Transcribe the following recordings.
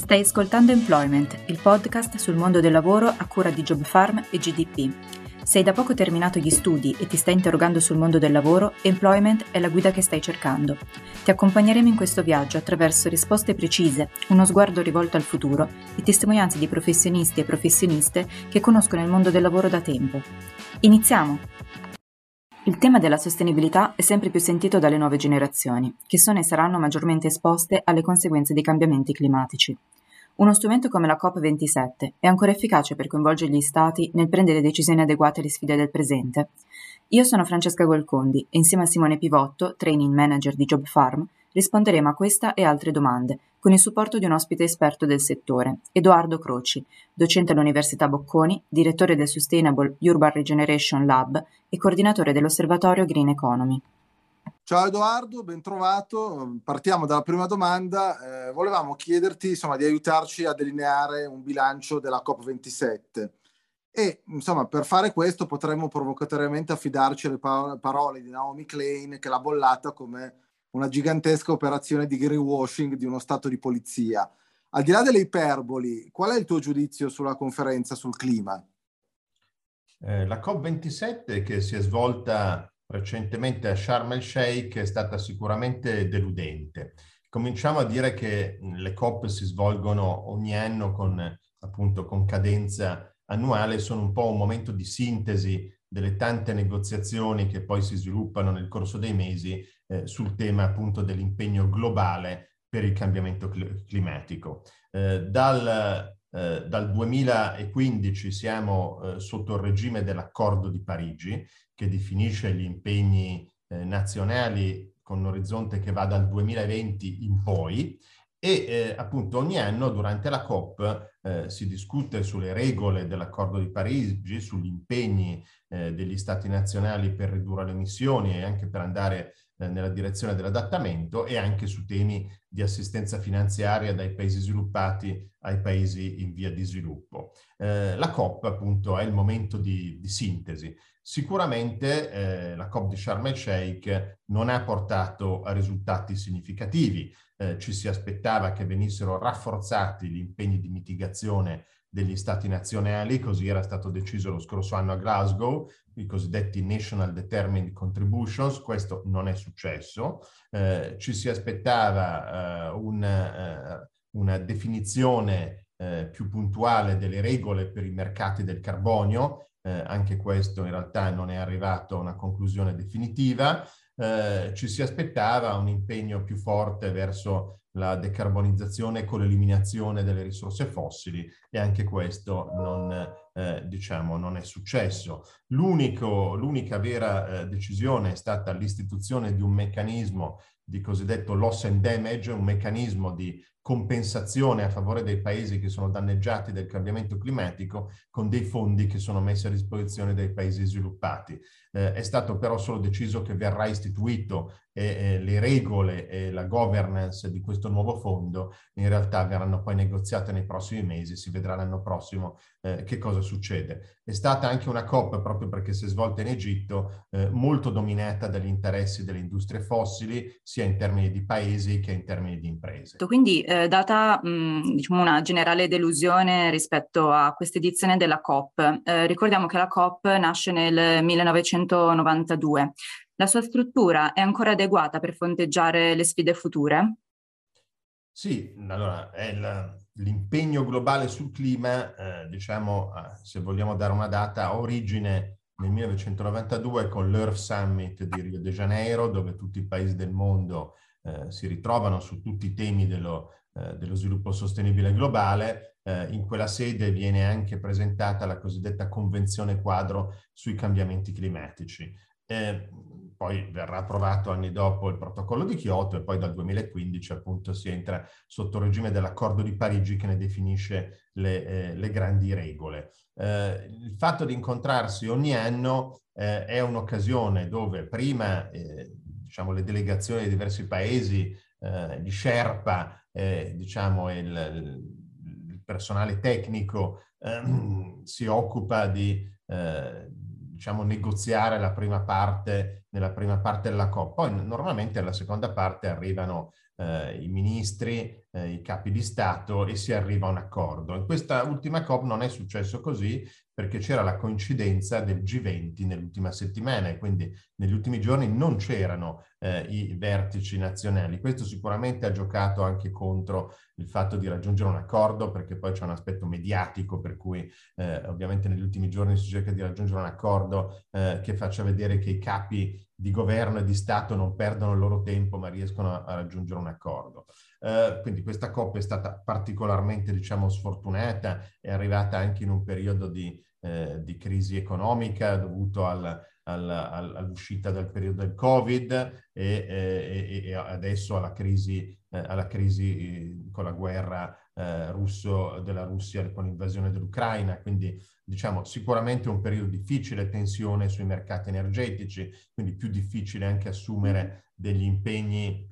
Stai ascoltando Employment, il podcast sul mondo del lavoro a cura di Job Farm e GDP. Se hai da poco terminato gli studi e ti stai interrogando sul mondo del lavoro, Employment è la guida che stai cercando. Ti accompagneremo in questo viaggio attraverso risposte precise, uno sguardo rivolto al futuro e testimonianze di professionisti e professioniste che conoscono il mondo del lavoro da tempo. Iniziamo! Il tema della sostenibilità è sempre più sentito dalle nuove generazioni, che sono e saranno maggiormente esposte alle conseguenze dei cambiamenti climatici. Uno strumento come la COP27 è ancora efficace per coinvolgere gli Stati nel prendere decisioni adeguate alle sfide del presente. Io sono Francesca Golcondi e insieme a Simone Pivotto, training manager di Job Farm, risponderemo a questa e altre domande, con il supporto di un ospite esperto del settore, Edoardo Croci, docente all'Università Bocconi, direttore del Sustainable Urban Regeneration Lab e coordinatore dell'Osservatorio Green Economy. Ciao Edoardo, ben trovato. Partiamo dalla prima domanda. Eh, volevamo chiederti insomma, di aiutarci a delineare un bilancio della COP27. E insomma, per fare questo potremmo provocatoriamente affidarci alle parole di Naomi Klein che l'ha bollata come una gigantesca operazione di greenwashing di uno stato di polizia. Al di là delle iperboli, qual è il tuo giudizio sulla conferenza sul clima? Eh, la COP27 che si è svolta recentemente a Sharm el Sheikh è stata sicuramente deludente. Cominciamo a dire che le COP si svolgono ogni anno con, appunto, con cadenza annuale, sono un po' un momento di sintesi delle tante negoziazioni che poi si sviluppano nel corso dei mesi eh, sul tema appunto dell'impegno globale per il cambiamento cl- climatico. Eh, dal, eh, dal, 2015 siamo eh, sotto il regime dell'accordo di Parigi che definisce gli impegni eh, nazionali con un orizzonte che va dal 2020 in poi e eh, appunto ogni anno durante la COP eh, si discute sulle regole dell'accordo di Parigi, sugli impegni eh, degli stati nazionali per ridurre le emissioni e anche per andare nella direzione dell'adattamento e anche su temi di assistenza finanziaria dai paesi sviluppati ai paesi in via di sviluppo. Eh, la COP appunto è il momento di, di sintesi. Sicuramente eh, la COP di Sharm el Sheikh non ha portato a risultati significativi. Eh, ci si aspettava che venissero rafforzati gli impegni di mitigazione degli stati nazionali, così era stato deciso lo scorso anno a Glasgow, i cosiddetti National Determined Contributions, questo non è successo, eh, ci si aspettava eh, un, eh, una definizione eh, più puntuale delle regole per i mercati del carbonio, eh, anche questo in realtà non è arrivato a una conclusione definitiva, ci si aspettava un impegno più forte verso la decarbonizzazione con l'eliminazione delle risorse fossili e anche questo non, eh, diciamo, non è successo. l'unica vera eh, decisione è stata l'istituzione di un meccanismo di cosiddetto loss and damage, un meccanismo di compensazione a favore dei paesi che sono danneggiati dal cambiamento climatico con dei fondi che sono messi a disposizione dai paesi sviluppati. Eh, è stato però solo deciso che verrà istituito e eh, le regole e la governance di questo nuovo fondo in realtà verranno poi negoziate nei prossimi mesi, si vedrà l'anno prossimo eh, che cosa succede. È stata anche una COP, proprio perché si è svolta in Egitto, eh, molto dominata dagli interessi delle industrie fossili, sia in termini di paesi che in termini di imprese. Quindi, eh, data mh, diciamo una generale delusione rispetto a questa edizione della COP, eh, ricordiamo che la COP nasce nel 1992. La sua struttura è ancora adeguata per fronteggiare le sfide future? Sì, allora è la, l'impegno globale sul clima, eh, diciamo, eh, se vogliamo dare una data, ha origine nel 1992 con l'Earth Summit di Rio de Janeiro, dove tutti i paesi del mondo eh, si ritrovano su tutti i temi dello, eh, dello sviluppo sostenibile globale. Eh, in quella sede viene anche presentata la cosiddetta Convenzione quadro sui cambiamenti climatici. Eh, poi verrà approvato anni dopo il protocollo di Kyoto e poi dal 2015 appunto si entra sotto il regime dell'accordo di Parigi che ne definisce le, eh, le grandi regole. Eh, il fatto di incontrarsi ogni anno eh, è un'occasione dove prima eh, diciamo, le delegazioni di diversi paesi, eh, gli Sherpa, eh, diciamo il, il, personale tecnico ehm, si occupa di diciamo, negoziare la prima parte, nella prima parte della COP. Poi normalmente alla seconda parte arrivano eh, i ministri, eh, i capi di Stato e si arriva a un accordo. In questa ultima COP non è successo così perché c'era la coincidenza del G20 nell'ultima settimana e quindi negli ultimi giorni non c'erano eh, i vertici nazionali. Questo sicuramente ha giocato anche contro il fatto di raggiungere un accordo perché poi c'è un aspetto mediatico per cui eh, ovviamente negli ultimi giorni si cerca di raggiungere un accordo eh, che faccia vedere che i capi di governo e di Stato non perdono il loro tempo ma riescono a, a raggiungere un accordo. Eh, quindi questa COP è stata particolarmente diciamo sfortunata, è arrivata anche in un periodo di eh, di crisi economica dovuto al, al, al, all'uscita dal periodo del Covid e, e, e adesso alla crisi, eh, alla crisi eh, con la guerra eh, russo, della Russia con l'invasione dell'Ucraina. Quindi diciamo sicuramente un periodo difficile, tensione sui mercati energetici, quindi più difficile anche assumere degli impegni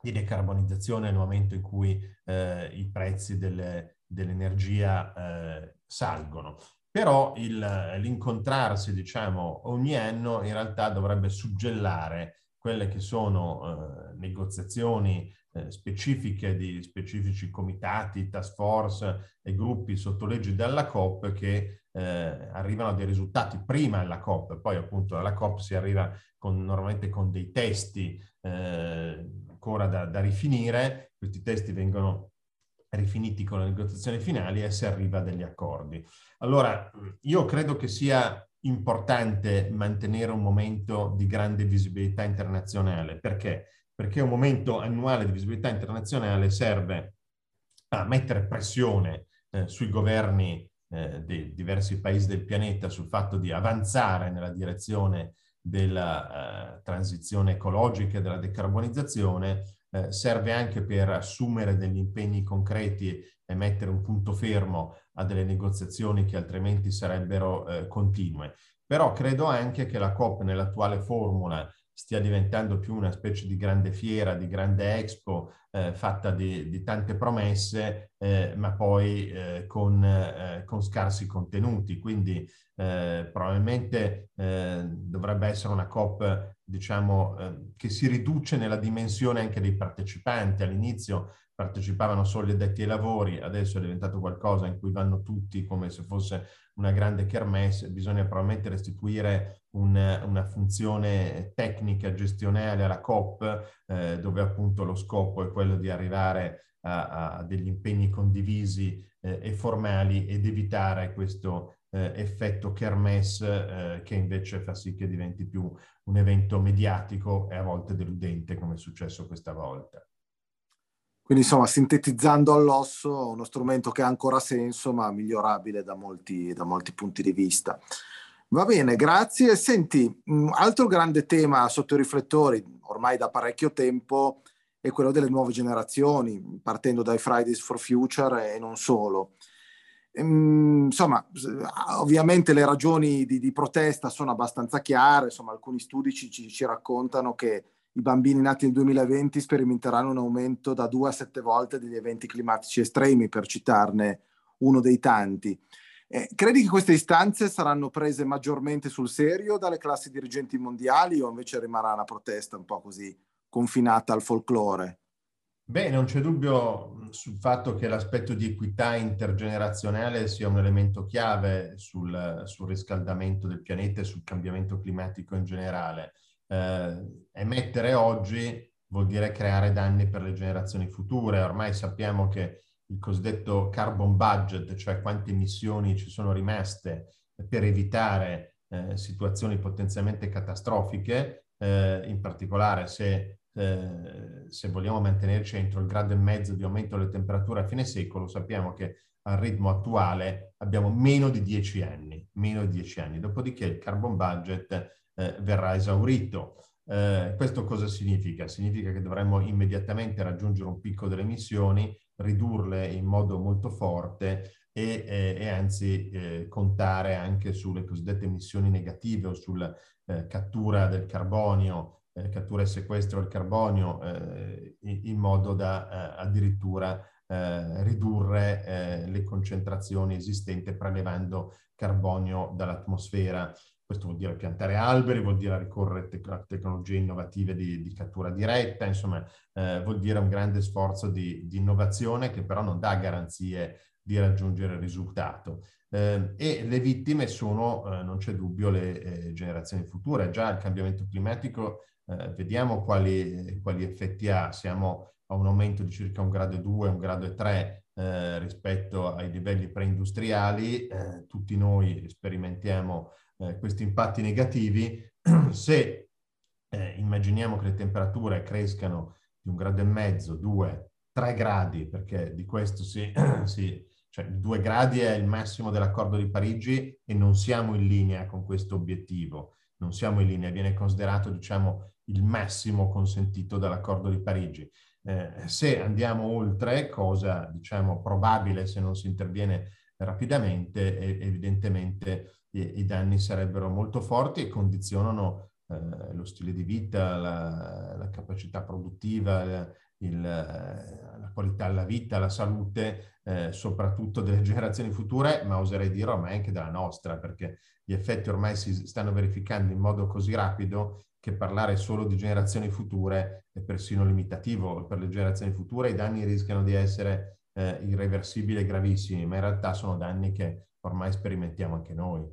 di decarbonizzazione nel momento in cui eh, i prezzi delle, dell'energia eh, salgono. Però il, l'incontrarsi, diciamo, ogni anno in realtà dovrebbe suggellare quelle che sono eh, negoziazioni eh, specifiche di specifici comitati, task force e gruppi sotto legge della COP che eh, arrivano a dei risultati prima della COP, poi appunto alla COP si arriva con, normalmente con dei testi eh, ancora da, da rifinire, questi testi vengono rifiniti con le negoziazioni finali e si arriva a degli accordi. Allora, io credo che sia importante mantenere un momento di grande visibilità internazionale. Perché? Perché un momento annuale di visibilità internazionale serve a mettere pressione eh, sui governi eh, dei diversi paesi del pianeta sul fatto di avanzare nella direzione della eh, transizione ecologica e della decarbonizzazione eh, serve anche per assumere degli impegni concreti e mettere un punto fermo a delle negoziazioni che altrimenti sarebbero eh, continue. Però credo anche che la COP nell'attuale formula stia diventando più una specie di grande fiera, di grande expo, eh, fatta di, di, tante promesse, eh, ma poi eh, con, eh, con, scarsi contenuti. Quindi eh, probabilmente eh, dovrebbe essere una COP, diciamo, che si riduce nella dimensione anche dei partecipanti. All'inizio partecipavano solo gli addetti ai lavori, adesso è diventato qualcosa in cui vanno tutti come se fosse una grande kermesse, bisogna probabilmente restituire un, una funzione tecnica gestionale alla COP, eh, dove appunto lo scopo è quello di arrivare a, a degli impegni condivisi eh, e formali ed evitare questo eh, effetto kermesse eh, che invece fa sì che diventi più un evento mediatico e a volte deludente come è successo questa volta. Quindi insomma, sintetizzando all'osso, uno strumento che ha ancora senso, ma migliorabile da molti, da molti punti di vista. Va bene, grazie. Senti, un altro grande tema sotto i riflettori, ormai da parecchio tempo, è quello delle nuove generazioni, partendo dai Fridays for Future e non solo. Ehm, insomma, ovviamente le ragioni di, di, protesta sono abbastanza chiare, insomma, alcuni studi ci, ci raccontano che i bambini nati nel 2020 sperimenteranno un aumento da 2 a 7 volte degli eventi climatici estremi, per citarne uno dei tanti. Eh, credi che queste istanze saranno prese maggiormente sul serio dalle classi dirigenti mondiali o invece rimarrà una protesta un po' così confinata al folklore? Beh, non c'è dubbio sul fatto che l'aspetto di equità intergenerazionale sia un elemento chiave sul, sul riscaldamento del pianeta e sul cambiamento climatico in generale eh, emettere oggi vuol dire creare danni per le generazioni future. Ormai sappiamo che il cosiddetto carbon budget, cioè quante emissioni ci sono rimaste per evitare eh, situazioni potenzialmente catastrofiche, eh, in particolare se, eh, se, vogliamo mantenerci entro il grado e mezzo di aumento delle temperature a fine secolo, sappiamo che al ritmo attuale abbiamo meno di 10 anni, meno di 10 anni. Dopodiché il carbon budget eh, verrà esaurito. Eh, questo cosa significa? Significa che dovremmo immediatamente raggiungere un picco delle emissioni, ridurle in modo molto forte e, e, e anzi eh, contare anche sulle cosiddette emissioni negative o sulla eh, cattura del carbonio, eh, cattura e sequestro del carbonio eh, in, in, modo da addirittura ridurre le concentrazioni esistenti prelevando carbonio dall'atmosfera. questo vuol dire piantare alberi, vuol dire ricorrere a tecnologie innovative di, di cattura diretta, insomma eh, vuol dire un grande sforzo di, di, innovazione che però non dà garanzie di raggiungere il risultato. Eh, e le vittime sono, eh, non c'è dubbio, le eh, generazioni future. Già il cambiamento climatico, eh, vediamo quali, quali, effetti ha. Siamo a un aumento di circa un grado e due, un grado e tre eh, rispetto ai livelli preindustriali. tutti noi sperimentiamo eh, questi impatti negativi, se eh, immaginiamo che le temperature crescano di un grado e mezzo, due, tre gradi, perché di questo si, si cioè due gradi è il massimo dell'accordo di Parigi e non siamo in linea con questo obiettivo, non siamo in linea, viene considerato diciamo il massimo consentito dall'accordo di Parigi. Eh, se andiamo oltre, cosa diciamo probabile se non si interviene rapidamente, evidentemente i, i danni sarebbero molto forti e condizionano eh, lo stile di vita, la, la capacità produttiva, il, la qualità della vita, la salute, eh, soprattutto delle generazioni future, ma oserei dire ormai anche della nostra, perché gli effetti ormai si stanno verificando in modo così rapido che parlare solo di generazioni future è persino limitativo. Per le generazioni future i danni rischiano di essere eh, irreversibili e gravissimi, ma in realtà sono danni che ormai sperimentiamo anche noi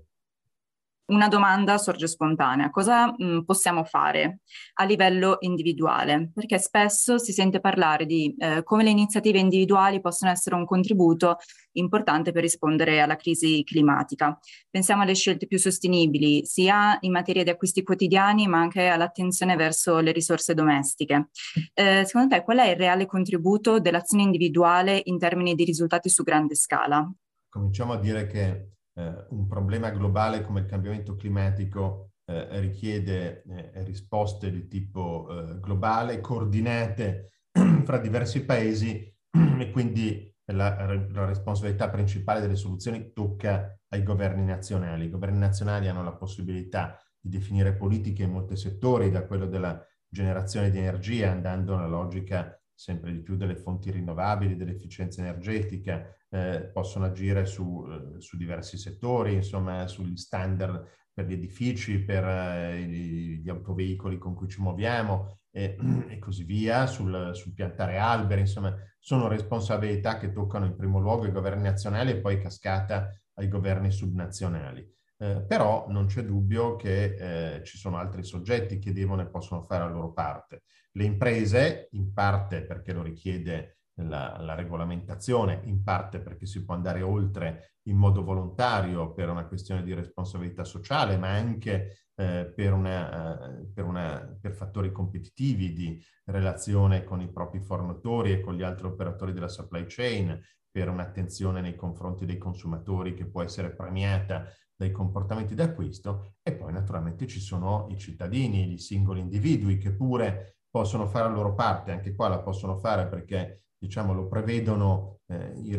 una domanda sorge spontanea. Cosa mh, mm, possiamo fare a livello individuale? Perché spesso si sente parlare di eh, come le iniziative individuali possono essere un contributo importante per rispondere alla crisi climatica. Pensiamo alle scelte più sostenibili, sia in materia di acquisti quotidiani, ma anche all'attenzione verso le risorse domestiche. Eh, secondo te qual è il reale contributo dell'azione individuale in termini di risultati su grande scala? Cominciamo a dire che eh, un problema globale come il cambiamento climatico eh, richiede eh, risposte di tipo eh, globale, coordinate fra diversi paesi e quindi la, la, responsabilità principale delle soluzioni tocca ai governi nazionali. I governi nazionali hanno la possibilità di definire politiche in molti settori, da quello della generazione di energia, andando nella logica sempre di più delle fonti rinnovabili, dell'efficienza energetica, eh, possono agire su, eh, su, diversi settori, insomma sugli standard per gli edifici, per eh, gli autoveicoli con cui ci muoviamo e, e così via, sul, sul, piantare alberi, insomma sono responsabilità che toccano in primo luogo i governi nazionali e poi cascata ai governi subnazionali. Eh, però non c'è dubbio che eh, ci sono altri soggetti che devono e possono fare la loro parte. Le imprese, in parte perché lo richiede la, la, regolamentazione, in parte perché si può andare oltre in modo volontario per una questione di responsabilità sociale, ma anche eh, per, una, eh, per, una, per, fattori competitivi di relazione con i propri fornitori e con gli altri operatori della supply chain, per un'attenzione nei confronti dei consumatori che può essere premiata dai comportamenti d'acquisto e poi naturalmente ci sono i cittadini, i singoli individui che pure possono fare la loro parte, anche qua la possono fare perché diciamo, lo prevedono eh, i,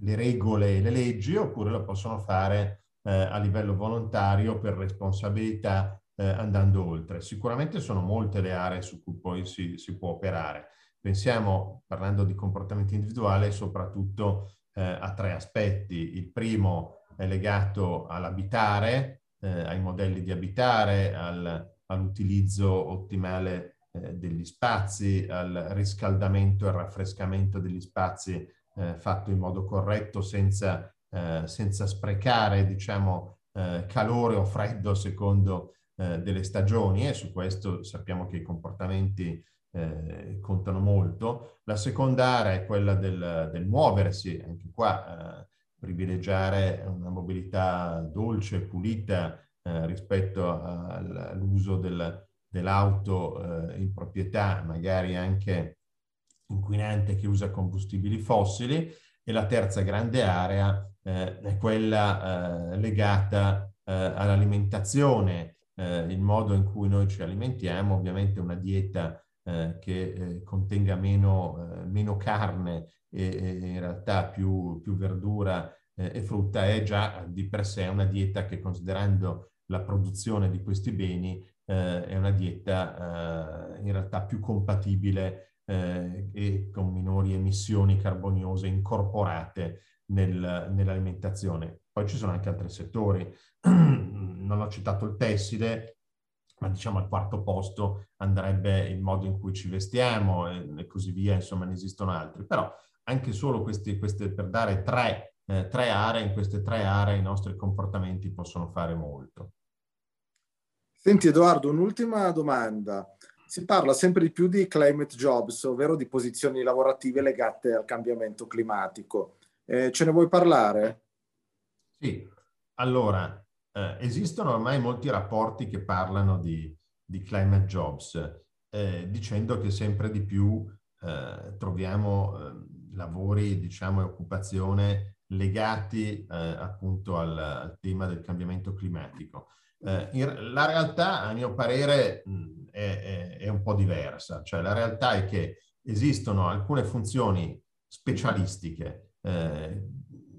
le regole e le leggi oppure lo possono fare eh, a livello volontario per responsabilità eh, andando oltre. Sicuramente sono molte le aree su cui poi si, si può operare. Pensiamo, parlando di comportamento individuale, soprattutto eh, a tre aspetti. Il primo è legato all'abitare, eh, ai modelli di abitare, al, all'utilizzo ottimale eh, degli spazi, al riscaldamento e raffrescamento degli spazi eh, fatto in modo corretto senza, eh, senza sprecare diciamo, eh, calore o freddo secondo eh, delle stagioni e su questo sappiamo che i comportamenti eh, contano molto. La seconda area è quella del, del muoversi, anche qua privilegiare una mobilità dolce, pulita rispetto all'uso del, dell'auto eh, in proprietà, magari anche inquinante che usa combustibili fossili, e la terza grande area eh, è quella eh, legata eh, all'alimentazione, eh, il modo in cui noi ci alimentiamo, ovviamente una dieta eh, che contenga meno, meno carne e, in realtà più, più verdura e frutta è già di per sé una dieta che considerando la produzione di questi beni eh, è una dieta eh, in realtà più compatibile eh, e con minori emissioni carboniose incorporate nel, nell'alimentazione. Poi ci sono anche altri settori, non ho citato il tessile, ma diciamo al quarto posto andrebbe il modo in cui ci vestiamo e così via, insomma ne esistono altri. Però anche solo questi, queste, per dare tre, eh, tre aree, in queste tre aree i nostri comportamenti possono fare molto. Senti Edoardo, un'ultima domanda. Si parla sempre di più di climate jobs, ovvero di posizioni lavorative legate al cambiamento climatico. Eh, ce ne vuoi parlare? Sì, allora, eh, esistono ormai molti rapporti che parlano di, di climate jobs, eh, dicendo che sempre di più eh, troviamo eh, lavori, diciamo, e occupazione legati eh, appunto al, al, tema del cambiamento climatico. Eh, in, la realtà, a mio parere, mh, è, è, è, un po' diversa, cioè la realtà è che esistono alcune funzioni specialistiche eh,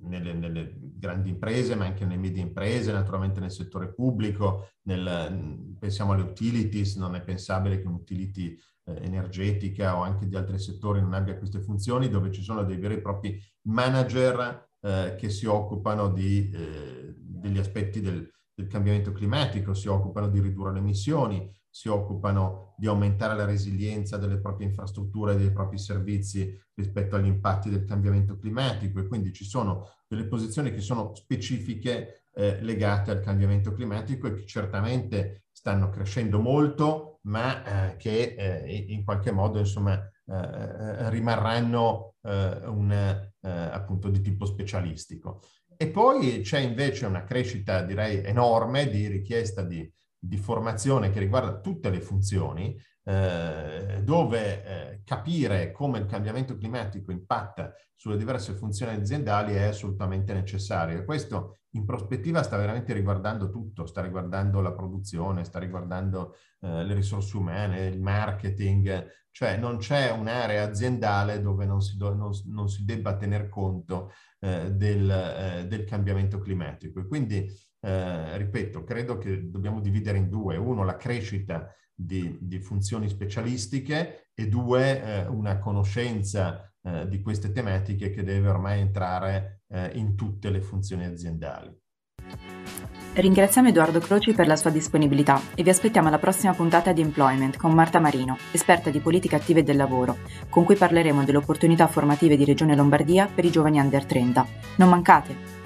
nelle, nelle, grandi imprese, ma anche nelle medie imprese, naturalmente nel settore pubblico, nel, pensiamo alle utilities, non è pensabile che un'utility eh, energetica o anche di altri settori non abbia queste funzioni, dove ci sono dei veri e propri manager eh, che si occupano di, eh, degli aspetti del, del cambiamento climatico, si occupano di ridurre le emissioni, si occupano di aumentare la resilienza delle proprie infrastrutture e dei propri servizi rispetto agli impatti del cambiamento climatico. E quindi ci sono delle posizioni che sono specifiche eh, legate al cambiamento climatico e che certamente stanno crescendo molto, ma eh, che eh, in qualche modo insomma eh, eh, rimarranno eh, un, appunto di tipo specialistico. E poi c'è invece una crescita direi enorme di richiesta di di formazione che riguarda tutte le funzioni, eh, dove eh, capire come il cambiamento climatico impatta sulle diverse funzioni aziendali è assolutamente necessario. E questo in prospettiva sta veramente riguardando tutto, sta riguardando la produzione, sta riguardando eh, le risorse umane, il marketing, cioè non c'è un'area aziendale dove non si, do, non, non si debba tener conto eh, del, eh, del cambiamento climatico. E quindi eh, ripeto, credo che dobbiamo dividere in due. Uno, la crescita di, di funzioni specialistiche e due, eh, una conoscenza eh, di queste tematiche che deve ormai entrare eh, in tutte le funzioni aziendali. Ringraziamo Edoardo Croci per la sua disponibilità e vi aspettiamo alla prossima puntata di Employment con Marta Marino, esperta di politiche attive del lavoro, con cui parleremo delle opportunità formative di Regione Lombardia per i giovani under 30. Non mancate!